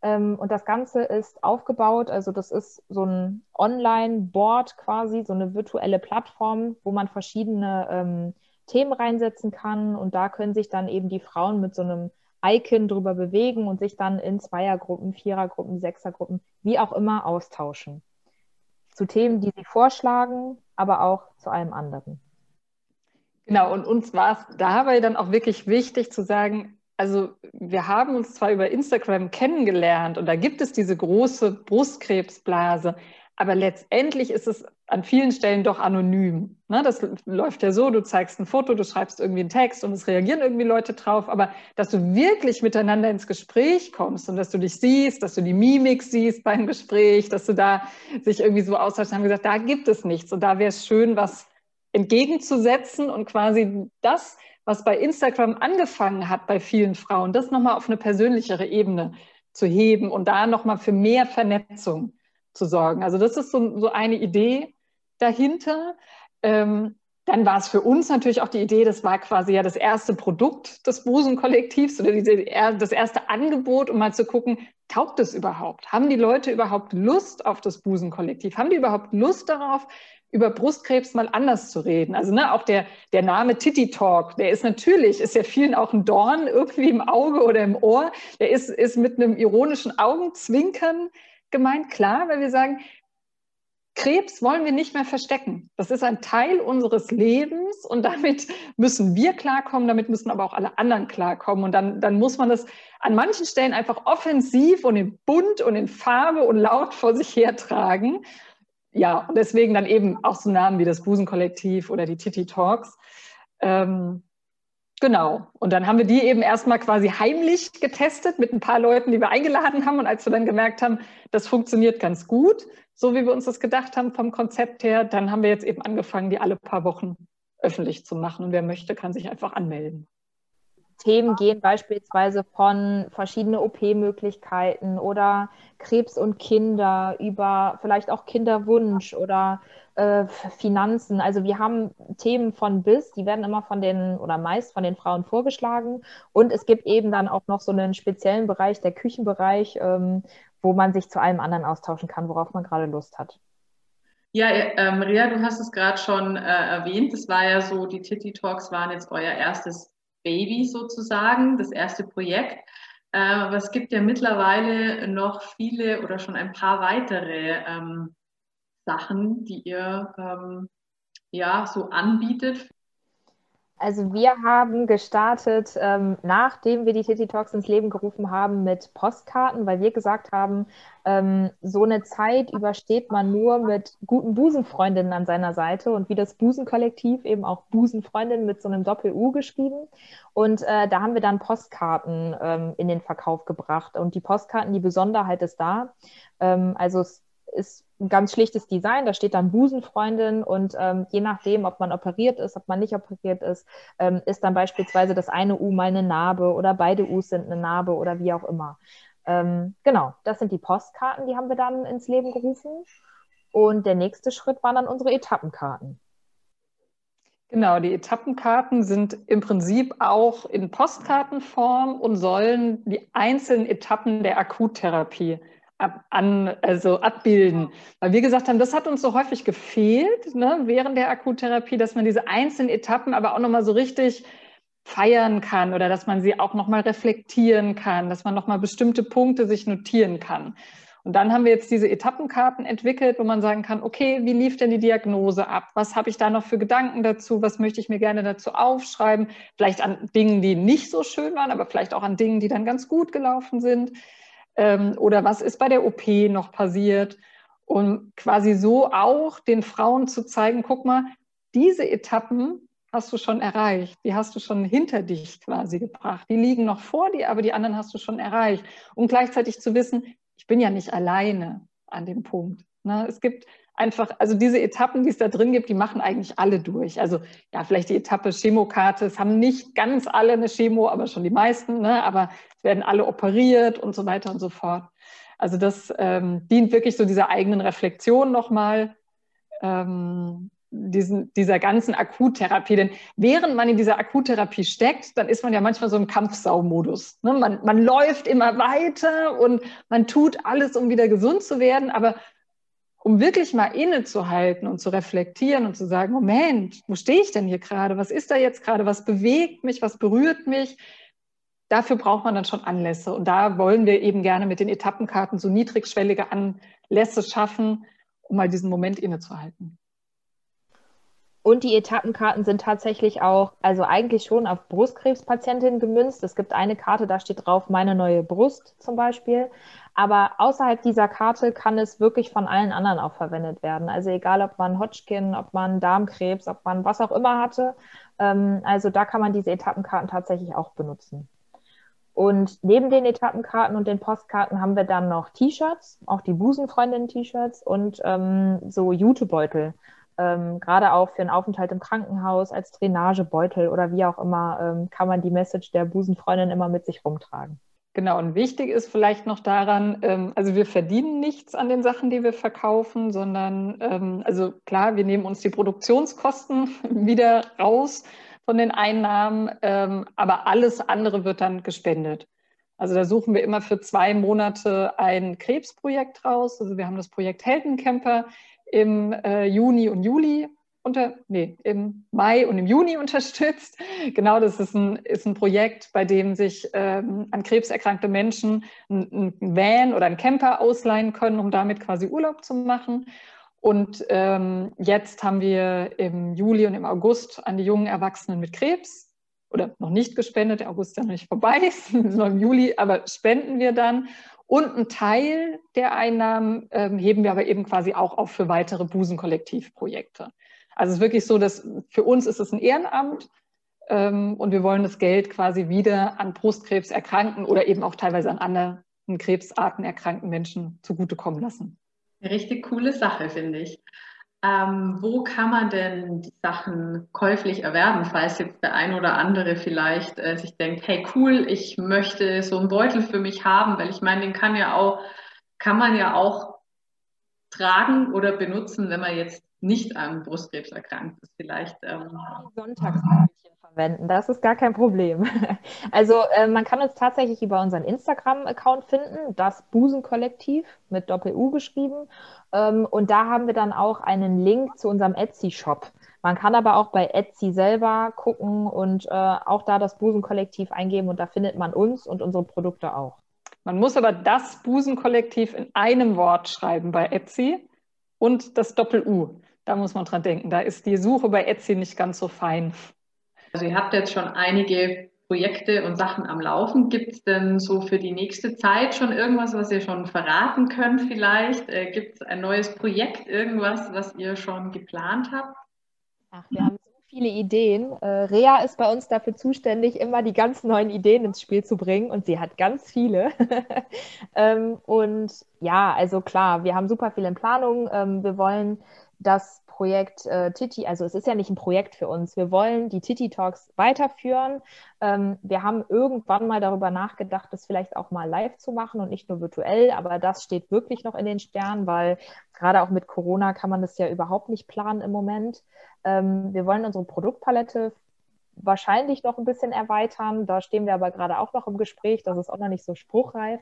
Ähm, und das Ganze ist aufgebaut, also das ist so ein Online-Board quasi, so eine virtuelle Plattform, wo man verschiedene ähm, Themen reinsetzen kann. Und da können sich dann eben die Frauen mit so einem Icon drüber bewegen und sich dann in Zweiergruppen, Vierergruppen, Sechsergruppen, wie auch immer austauschen. Zu Themen, die sie vorschlagen, aber auch zu allem anderen. Genau, und uns war es dabei dann auch wirklich wichtig zu sagen, also wir haben uns zwar über Instagram kennengelernt und da gibt es diese große Brustkrebsblase, aber letztendlich ist es an vielen Stellen doch anonym. Ne? Das läuft ja so, du zeigst ein Foto, du schreibst irgendwie einen Text und es reagieren irgendwie Leute drauf, aber dass du wirklich miteinander ins Gespräch kommst und dass du dich siehst, dass du die Mimik siehst beim Gespräch, dass du da sich irgendwie so austauschst, haben gesagt, da gibt es nichts und da wäre es schön, was entgegenzusetzen und quasi das, was bei Instagram angefangen hat bei vielen Frauen, das nochmal auf eine persönlichere Ebene zu heben und da nochmal für mehr Vernetzung zu sorgen. Also das ist so, so eine Idee dahinter. Ähm, dann war es für uns natürlich auch die Idee, das war quasi ja das erste Produkt des Busenkollektivs oder diese, das erste Angebot, um mal zu gucken, taugt es überhaupt? Haben die Leute überhaupt Lust auf das Busenkollektiv? Haben die überhaupt Lust darauf, über Brustkrebs mal anders zu reden. Also ne, auch der, der Name Titty Talk, der ist natürlich, ist ja vielen auch ein Dorn irgendwie im Auge oder im Ohr. Der ist, ist mit einem ironischen Augenzwinkern gemeint, klar, weil wir sagen, Krebs wollen wir nicht mehr verstecken. Das ist ein Teil unseres Lebens und damit müssen wir klarkommen, damit müssen aber auch alle anderen klarkommen. Und dann, dann muss man das an manchen Stellen einfach offensiv und in bunt und in Farbe und laut vor sich hertragen. Ja, und deswegen dann eben auch so Namen wie das Busenkollektiv oder die Titi Talks. Ähm, Genau. Und dann haben wir die eben erstmal quasi heimlich getestet mit ein paar Leuten, die wir eingeladen haben. Und als wir dann gemerkt haben, das funktioniert ganz gut, so wie wir uns das gedacht haben vom Konzept her, dann haben wir jetzt eben angefangen, die alle paar Wochen öffentlich zu machen. Und wer möchte, kann sich einfach anmelden. Themen gehen beispielsweise von verschiedene OP-Möglichkeiten oder Krebs und Kinder über vielleicht auch Kinderwunsch oder äh, Finanzen. Also wir haben Themen von bis, die werden immer von den oder meist von den Frauen vorgeschlagen. Und es gibt eben dann auch noch so einen speziellen Bereich, der Küchenbereich, ähm, wo man sich zu allem anderen austauschen kann, worauf man gerade Lust hat. Ja, äh, Maria, du hast es gerade schon äh, erwähnt. Das war ja so, die Titty Talks waren jetzt euer erstes Baby sozusagen, das erste Projekt. Äh, aber es gibt ja mittlerweile noch viele oder schon ein paar weitere ähm, Sachen, die ihr ähm, ja so anbietet also wir haben gestartet, ähm, nachdem wir die Titty Talks ins Leben gerufen haben, mit Postkarten, weil wir gesagt haben, ähm, so eine Zeit übersteht man nur mit guten Busenfreundinnen an seiner Seite und wie das Busenkollektiv eben auch Busenfreundinnen mit so einem Doppel-U geschrieben. Und äh, da haben wir dann Postkarten ähm, in den Verkauf gebracht. Und die Postkarten, die Besonderheit ist da. Ähm, also es ist ein ganz schlichtes Design, da steht dann Busenfreundin und ähm, je nachdem, ob man operiert ist, ob man nicht operiert ist, ähm, ist dann beispielsweise das eine U mal eine Narbe oder beide U's sind eine Narbe oder wie auch immer. Ähm, genau, das sind die Postkarten, die haben wir dann ins Leben gerufen. Und der nächste Schritt waren dann unsere Etappenkarten. Genau, die Etappenkarten sind im Prinzip auch in Postkartenform und sollen die einzelnen Etappen der Akuttherapie an, also abbilden. Weil wir gesagt haben, das hat uns so häufig gefehlt ne, während der Akuttherapie, dass man diese einzelnen Etappen aber auch nochmal so richtig feiern kann oder dass man sie auch nochmal reflektieren kann, dass man nochmal bestimmte Punkte sich notieren kann. Und dann haben wir jetzt diese Etappenkarten entwickelt, wo man sagen kann, okay, wie lief denn die Diagnose ab? Was habe ich da noch für Gedanken dazu? Was möchte ich mir gerne dazu aufschreiben? Vielleicht an Dingen, die nicht so schön waren, aber vielleicht auch an Dingen, die dann ganz gut gelaufen sind ähm, oder was ist bei der OP noch passiert. Und quasi so auch den Frauen zu zeigen, guck mal, diese Etappen hast du schon erreicht, die hast du schon hinter dich quasi gebracht. Die liegen noch vor dir, aber die anderen hast du schon erreicht. Und gleichzeitig zu wissen, ich bin ja nicht alleine an dem Punkt. Ne? Es gibt einfach, also diese Etappen, die es da drin gibt, die machen eigentlich alle durch. Also ja, vielleicht die Etappe Chemokarte, es haben nicht ganz alle eine Chemo, aber schon die meisten, ne? aber es werden alle operiert und so weiter und so fort. Also das ähm, dient wirklich so dieser eigenen Reflexion nochmal, ähm, diesen, dieser ganzen Akuttherapie. Denn während man in dieser Akuttherapie steckt, dann ist man ja manchmal so im Kampfsaumodus. Ne? Man, man läuft immer weiter und man tut alles, um wieder gesund zu werden, aber um wirklich mal innezuhalten und zu reflektieren und zu sagen, Moment, wo stehe ich denn hier gerade? Was ist da jetzt gerade? Was bewegt mich? Was berührt mich? Dafür braucht man dann schon Anlässe. Und da wollen wir eben gerne mit den Etappenkarten so niedrigschwellige Anlässe schaffen, um mal diesen Moment innezuhalten. Und die Etappenkarten sind tatsächlich auch, also eigentlich schon auf Brustkrebspatientinnen gemünzt. Es gibt eine Karte, da steht drauf, meine neue Brust zum Beispiel. Aber außerhalb dieser Karte kann es wirklich von allen anderen auch verwendet werden. Also egal, ob man Hodgkin, ob man Darmkrebs, ob man was auch immer hatte. Ähm, also da kann man diese Etappenkarten tatsächlich auch benutzen. Und neben den Etappenkarten und den Postkarten haben wir dann noch T-Shirts, auch die Busenfreundin-T-Shirts und ähm, so Jutebeutel. Ähm, Gerade auch für einen Aufenthalt im Krankenhaus als Drainagebeutel oder wie auch immer ähm, kann man die Message der Busenfreundin immer mit sich rumtragen. Genau, und wichtig ist vielleicht noch daran, ähm, also wir verdienen nichts an den Sachen, die wir verkaufen, sondern, ähm, also klar, wir nehmen uns die Produktionskosten [laughs] wieder raus von den Einnahmen, ähm, aber alles andere wird dann gespendet. Also da suchen wir immer für zwei Monate ein Krebsprojekt raus. Also wir haben das Projekt Heldencamper im äh, Juni und Juli unter, nee, im Mai und im Juni [laughs] unterstützt. Genau, das ist ein, ist ein Projekt, bei dem sich ähm, an Krebs erkrankte Menschen ein, Van oder ein Camper ausleihen können, um damit quasi Urlaub zu machen. Und ähm, jetzt haben wir im Juli und im August an die jungen Erwachsenen mit Krebs oder noch nicht gespendet, der August ist ja noch nicht vorbei, [laughs] ist noch im Juli, aber spenden wir dann. Und einen Teil der Einnahmen ähm, heben wir aber eben quasi auch auf für weitere Busenkollektivprojekte. Also es ist wirklich so, dass für uns ist es ein Ehrenamt ähm, und wir wollen das Geld quasi wieder an Brustkrebs erkrankten oder eben auch teilweise an anderen Krebsarten erkrankten Menschen zugutekommen lassen. Eine richtig coole Sache, finde ich. Ähm, wo kann man denn die Sachen käuflich erwerben, falls jetzt der ein oder andere vielleicht äh, sich denkt, hey cool, ich möchte so einen Beutel für mich haben, weil ich meine, den kann ja auch, kann man ja auch tragen oder benutzen, wenn man jetzt nicht an Brustkrebs erkrankt ist. Vielleicht ähm, Sonntagsbällchen verwenden, das ist gar kein Problem. [laughs] Also äh, man kann uns tatsächlich über unseren Instagram-Account finden, das Busenkollektiv mit Doppel-U geschrieben. Ähm, und da haben wir dann auch einen Link zu unserem Etsy-Shop. Man kann aber auch bei Etsy selber gucken und äh, auch da das Busenkollektiv eingeben und da findet man uns und unsere Produkte auch. Man muss aber das Busenkollektiv in einem Wort schreiben bei Etsy und das Doppel-U. Da muss man dran denken. Da ist die Suche bei Etsy nicht ganz so fein. Also ihr habt jetzt schon einige Projekte und Sachen am Laufen. Gibt es denn so für die nächste Zeit schon irgendwas, was ihr schon verraten könnt vielleicht? Äh, Gibt es ein neues Projekt, irgendwas, was ihr schon geplant habt? Ach, wir haben so viele Ideen. Äh, Rea ist bei uns dafür zuständig, immer die ganz neuen Ideen ins Spiel zu bringen und sie hat ganz viele. [laughs] ähm, und ja, also klar, wir haben super viel in Planung. Ähm, wir wollen das Projekt äh, Titi, also es ist ja nicht ein Projekt für uns. Wir wollen die Titi Talks weiterführen. Ähm, wir haben irgendwann mal darüber nachgedacht, das vielleicht auch mal live zu machen und nicht nur virtuell, aber das steht wirklich noch in den Sternen, weil gerade auch mit Corona kann man das ja überhaupt nicht planen im Moment. Ähm, wir wollen unsere Produktpalette wahrscheinlich noch ein bisschen erweitern. Da stehen wir aber gerade auch noch im Gespräch. Das ist auch noch nicht so spruchreif.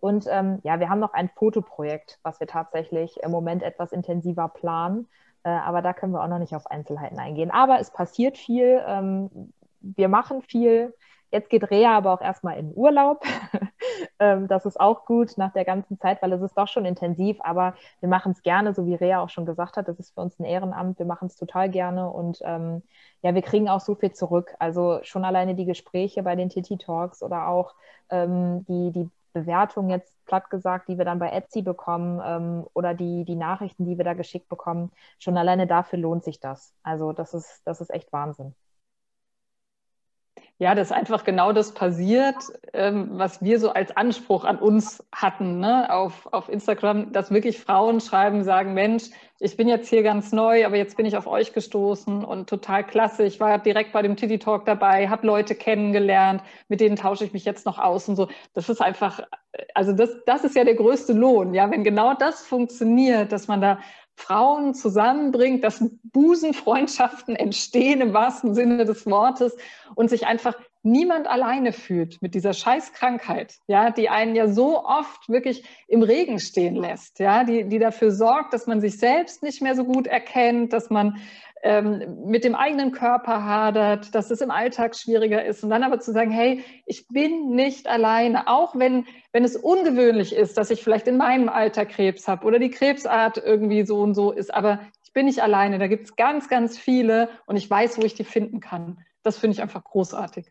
Und ähm, ja, wir haben noch ein Fotoprojekt, was wir tatsächlich im Moment etwas intensiver planen. Äh, aber da können wir auch noch nicht auf Einzelheiten eingehen. Aber es passiert viel. Ähm, wir machen viel. Jetzt geht Rea aber auch erstmal in Urlaub. [laughs] ähm, das ist auch gut nach der ganzen Zeit, weil es ist doch schon intensiv, aber wir machen es gerne, so wie Rea auch schon gesagt hat. Das ist für uns ein Ehrenamt. Wir machen es total gerne und ähm, ja, wir kriegen auch so viel zurück. Also schon alleine die Gespräche bei den Titi Talks oder auch ähm, die, die Bewertung jetzt platt gesagt, die wir dann bei Etsy bekommen ähm, oder die, die Nachrichten, die wir da geschickt bekommen, schon alleine dafür lohnt sich das. Also das ist, das ist echt Wahnsinn. Ja, dass einfach genau das passiert, ähm, was wir so als Anspruch an uns hatten ne? auf, auf Instagram, dass wirklich Frauen schreiben, sagen, Mensch, ich bin jetzt hier ganz neu, aber jetzt bin ich auf euch gestoßen und total klasse. Ich war direkt bei dem Titty Talk dabei, habe Leute kennengelernt, mit denen tausche ich mich jetzt noch aus und so. Das ist einfach, also das, das ist ja der größte Lohn, ja, wenn genau das funktioniert, dass man da Frauen zusammenbringt, dass Busenfreundschaften entstehen im wahrsten Sinne des Wortes und sich einfach niemand alleine fühlt mit dieser Scheißkrankheit, ja, die einen ja so oft wirklich im Regen stehen lässt, ja, die, die dafür sorgt, dass man sich selbst nicht mehr so gut erkennt, dass man ähm, mit dem eigenen Körper hadert, dass es im Alltag schwieriger ist und dann aber zu sagen, hey, ich bin nicht alleine, auch wenn, wenn es ungewöhnlich ist, dass ich vielleicht in meinem Alter Krebs habe oder die Krebsart irgendwie so und so ist, aber ich bin nicht alleine, da gibt es ganz, ganz viele und ich weiß, wo ich die finden kann. Das finde ich einfach großartig.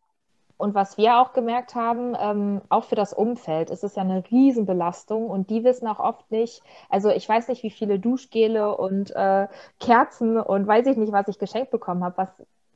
Und was wir auch gemerkt haben, ähm, auch für das Umfeld, ist es ja eine Riesenbelastung und die wissen auch oft nicht, also ich weiß nicht, wie viele Duschgele und äh, Kerzen und weiß ich nicht, was ich geschenkt bekommen habe,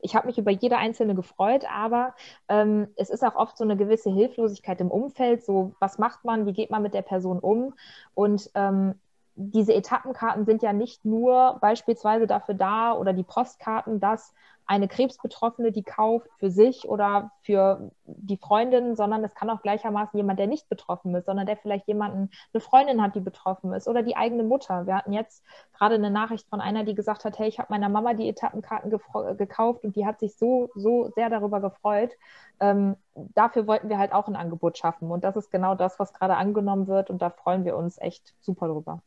ich habe mich über jede einzelne gefreut, aber ähm, es ist auch oft so eine gewisse Hilflosigkeit im Umfeld. So, was macht man, wie geht man mit der Person um? Und ähm, diese Etappenkarten sind ja nicht nur beispielsweise dafür da oder die Postkarten, dass eine Krebsbetroffene die kauft für sich oder für die Freundin, sondern es kann auch gleichermaßen jemand, der nicht betroffen ist, sondern der vielleicht jemanden, eine Freundin hat, die betroffen ist oder die eigene Mutter. Wir hatten jetzt gerade eine Nachricht von einer, die gesagt hat, hey, ich habe meiner Mama die Etappenkarten gekauft und die hat sich so, so sehr darüber gefreut. Ähm, dafür wollten wir halt auch ein Angebot schaffen und das ist genau das, was gerade angenommen wird und da freuen wir uns echt super drüber.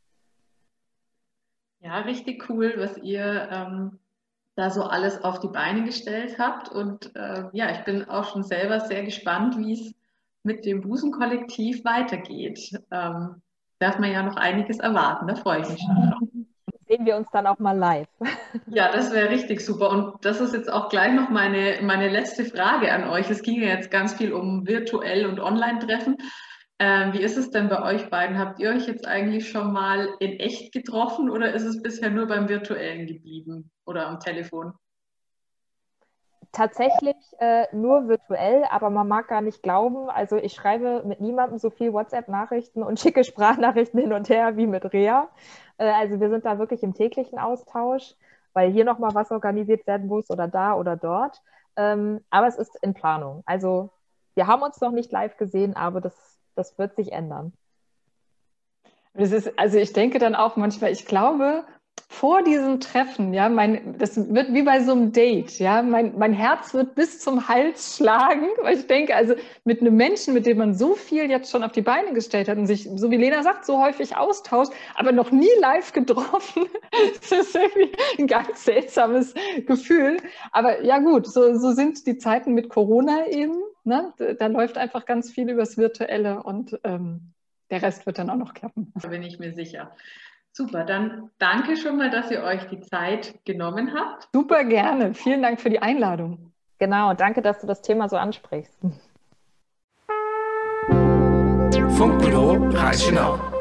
Ja, richtig cool, was ihr ähm, da so alles auf die Beine gestellt habt. Und äh, ja, ich bin auch schon selber sehr gespannt, wie es mit dem Busenkollektiv weitergeht. Ähm, darf man ja noch einiges erwarten, da freue ich mich schon drauf. Sehen wir uns dann auch mal live. Ja, das wäre richtig super. Und das ist jetzt auch gleich noch meine, meine letzte Frage an euch. Es ging ja jetzt ganz viel um virtuell und Online-Treffen. Ähm, wie ist es denn bei euch beiden? Habt ihr euch jetzt eigentlich schon mal in echt getroffen oder ist es bisher nur beim virtuellen geblieben oder am Telefon? Tatsächlich äh, nur virtuell, aber man mag gar nicht glauben. Also ich schreibe mit niemandem so viel WhatsApp-Nachrichten und [laughs] schicke Sprachnachrichten hin und her wie mit Rea. Äh, also wir sind da wirklich im täglichen Austausch, weil hier nochmal was organisiert werden muss oder da oder dort. Ähm, aber es ist in Planung. Also wir haben uns noch nicht live gesehen, aber das, das wird sich ändern. Das ist, also ich denke dann auch manchmal, ich glaube, vor diesem Treffen, ja, mein, das wird wie bei so einem Date, ja, mein, mein Herz wird bis zum Hals schlagen, [laughs] weil ich denke, also mit einem Menschen, mit dem man so viel jetzt schon auf die Beine gestellt hat und sich, so wie Lena sagt, so häufig austauscht, aber noch nie live getroffen, [laughs] das ist irgendwie ein ganz seltsames Gefühl. Aber ja gut, so, so sind die Zeiten mit Corona eben, ne? da läuft einfach ganz viel übers Virtuelle und ähm, der Rest wird dann auch noch klappen. Da bin ich mir sicher. Super, dann danke schon mal, dass ihr euch die Zeit genommen habt. Super gerne. Vielen Dank für die Einladung. Genau, danke, dass du das Thema so ansprichst. Funkbüro Reichenau.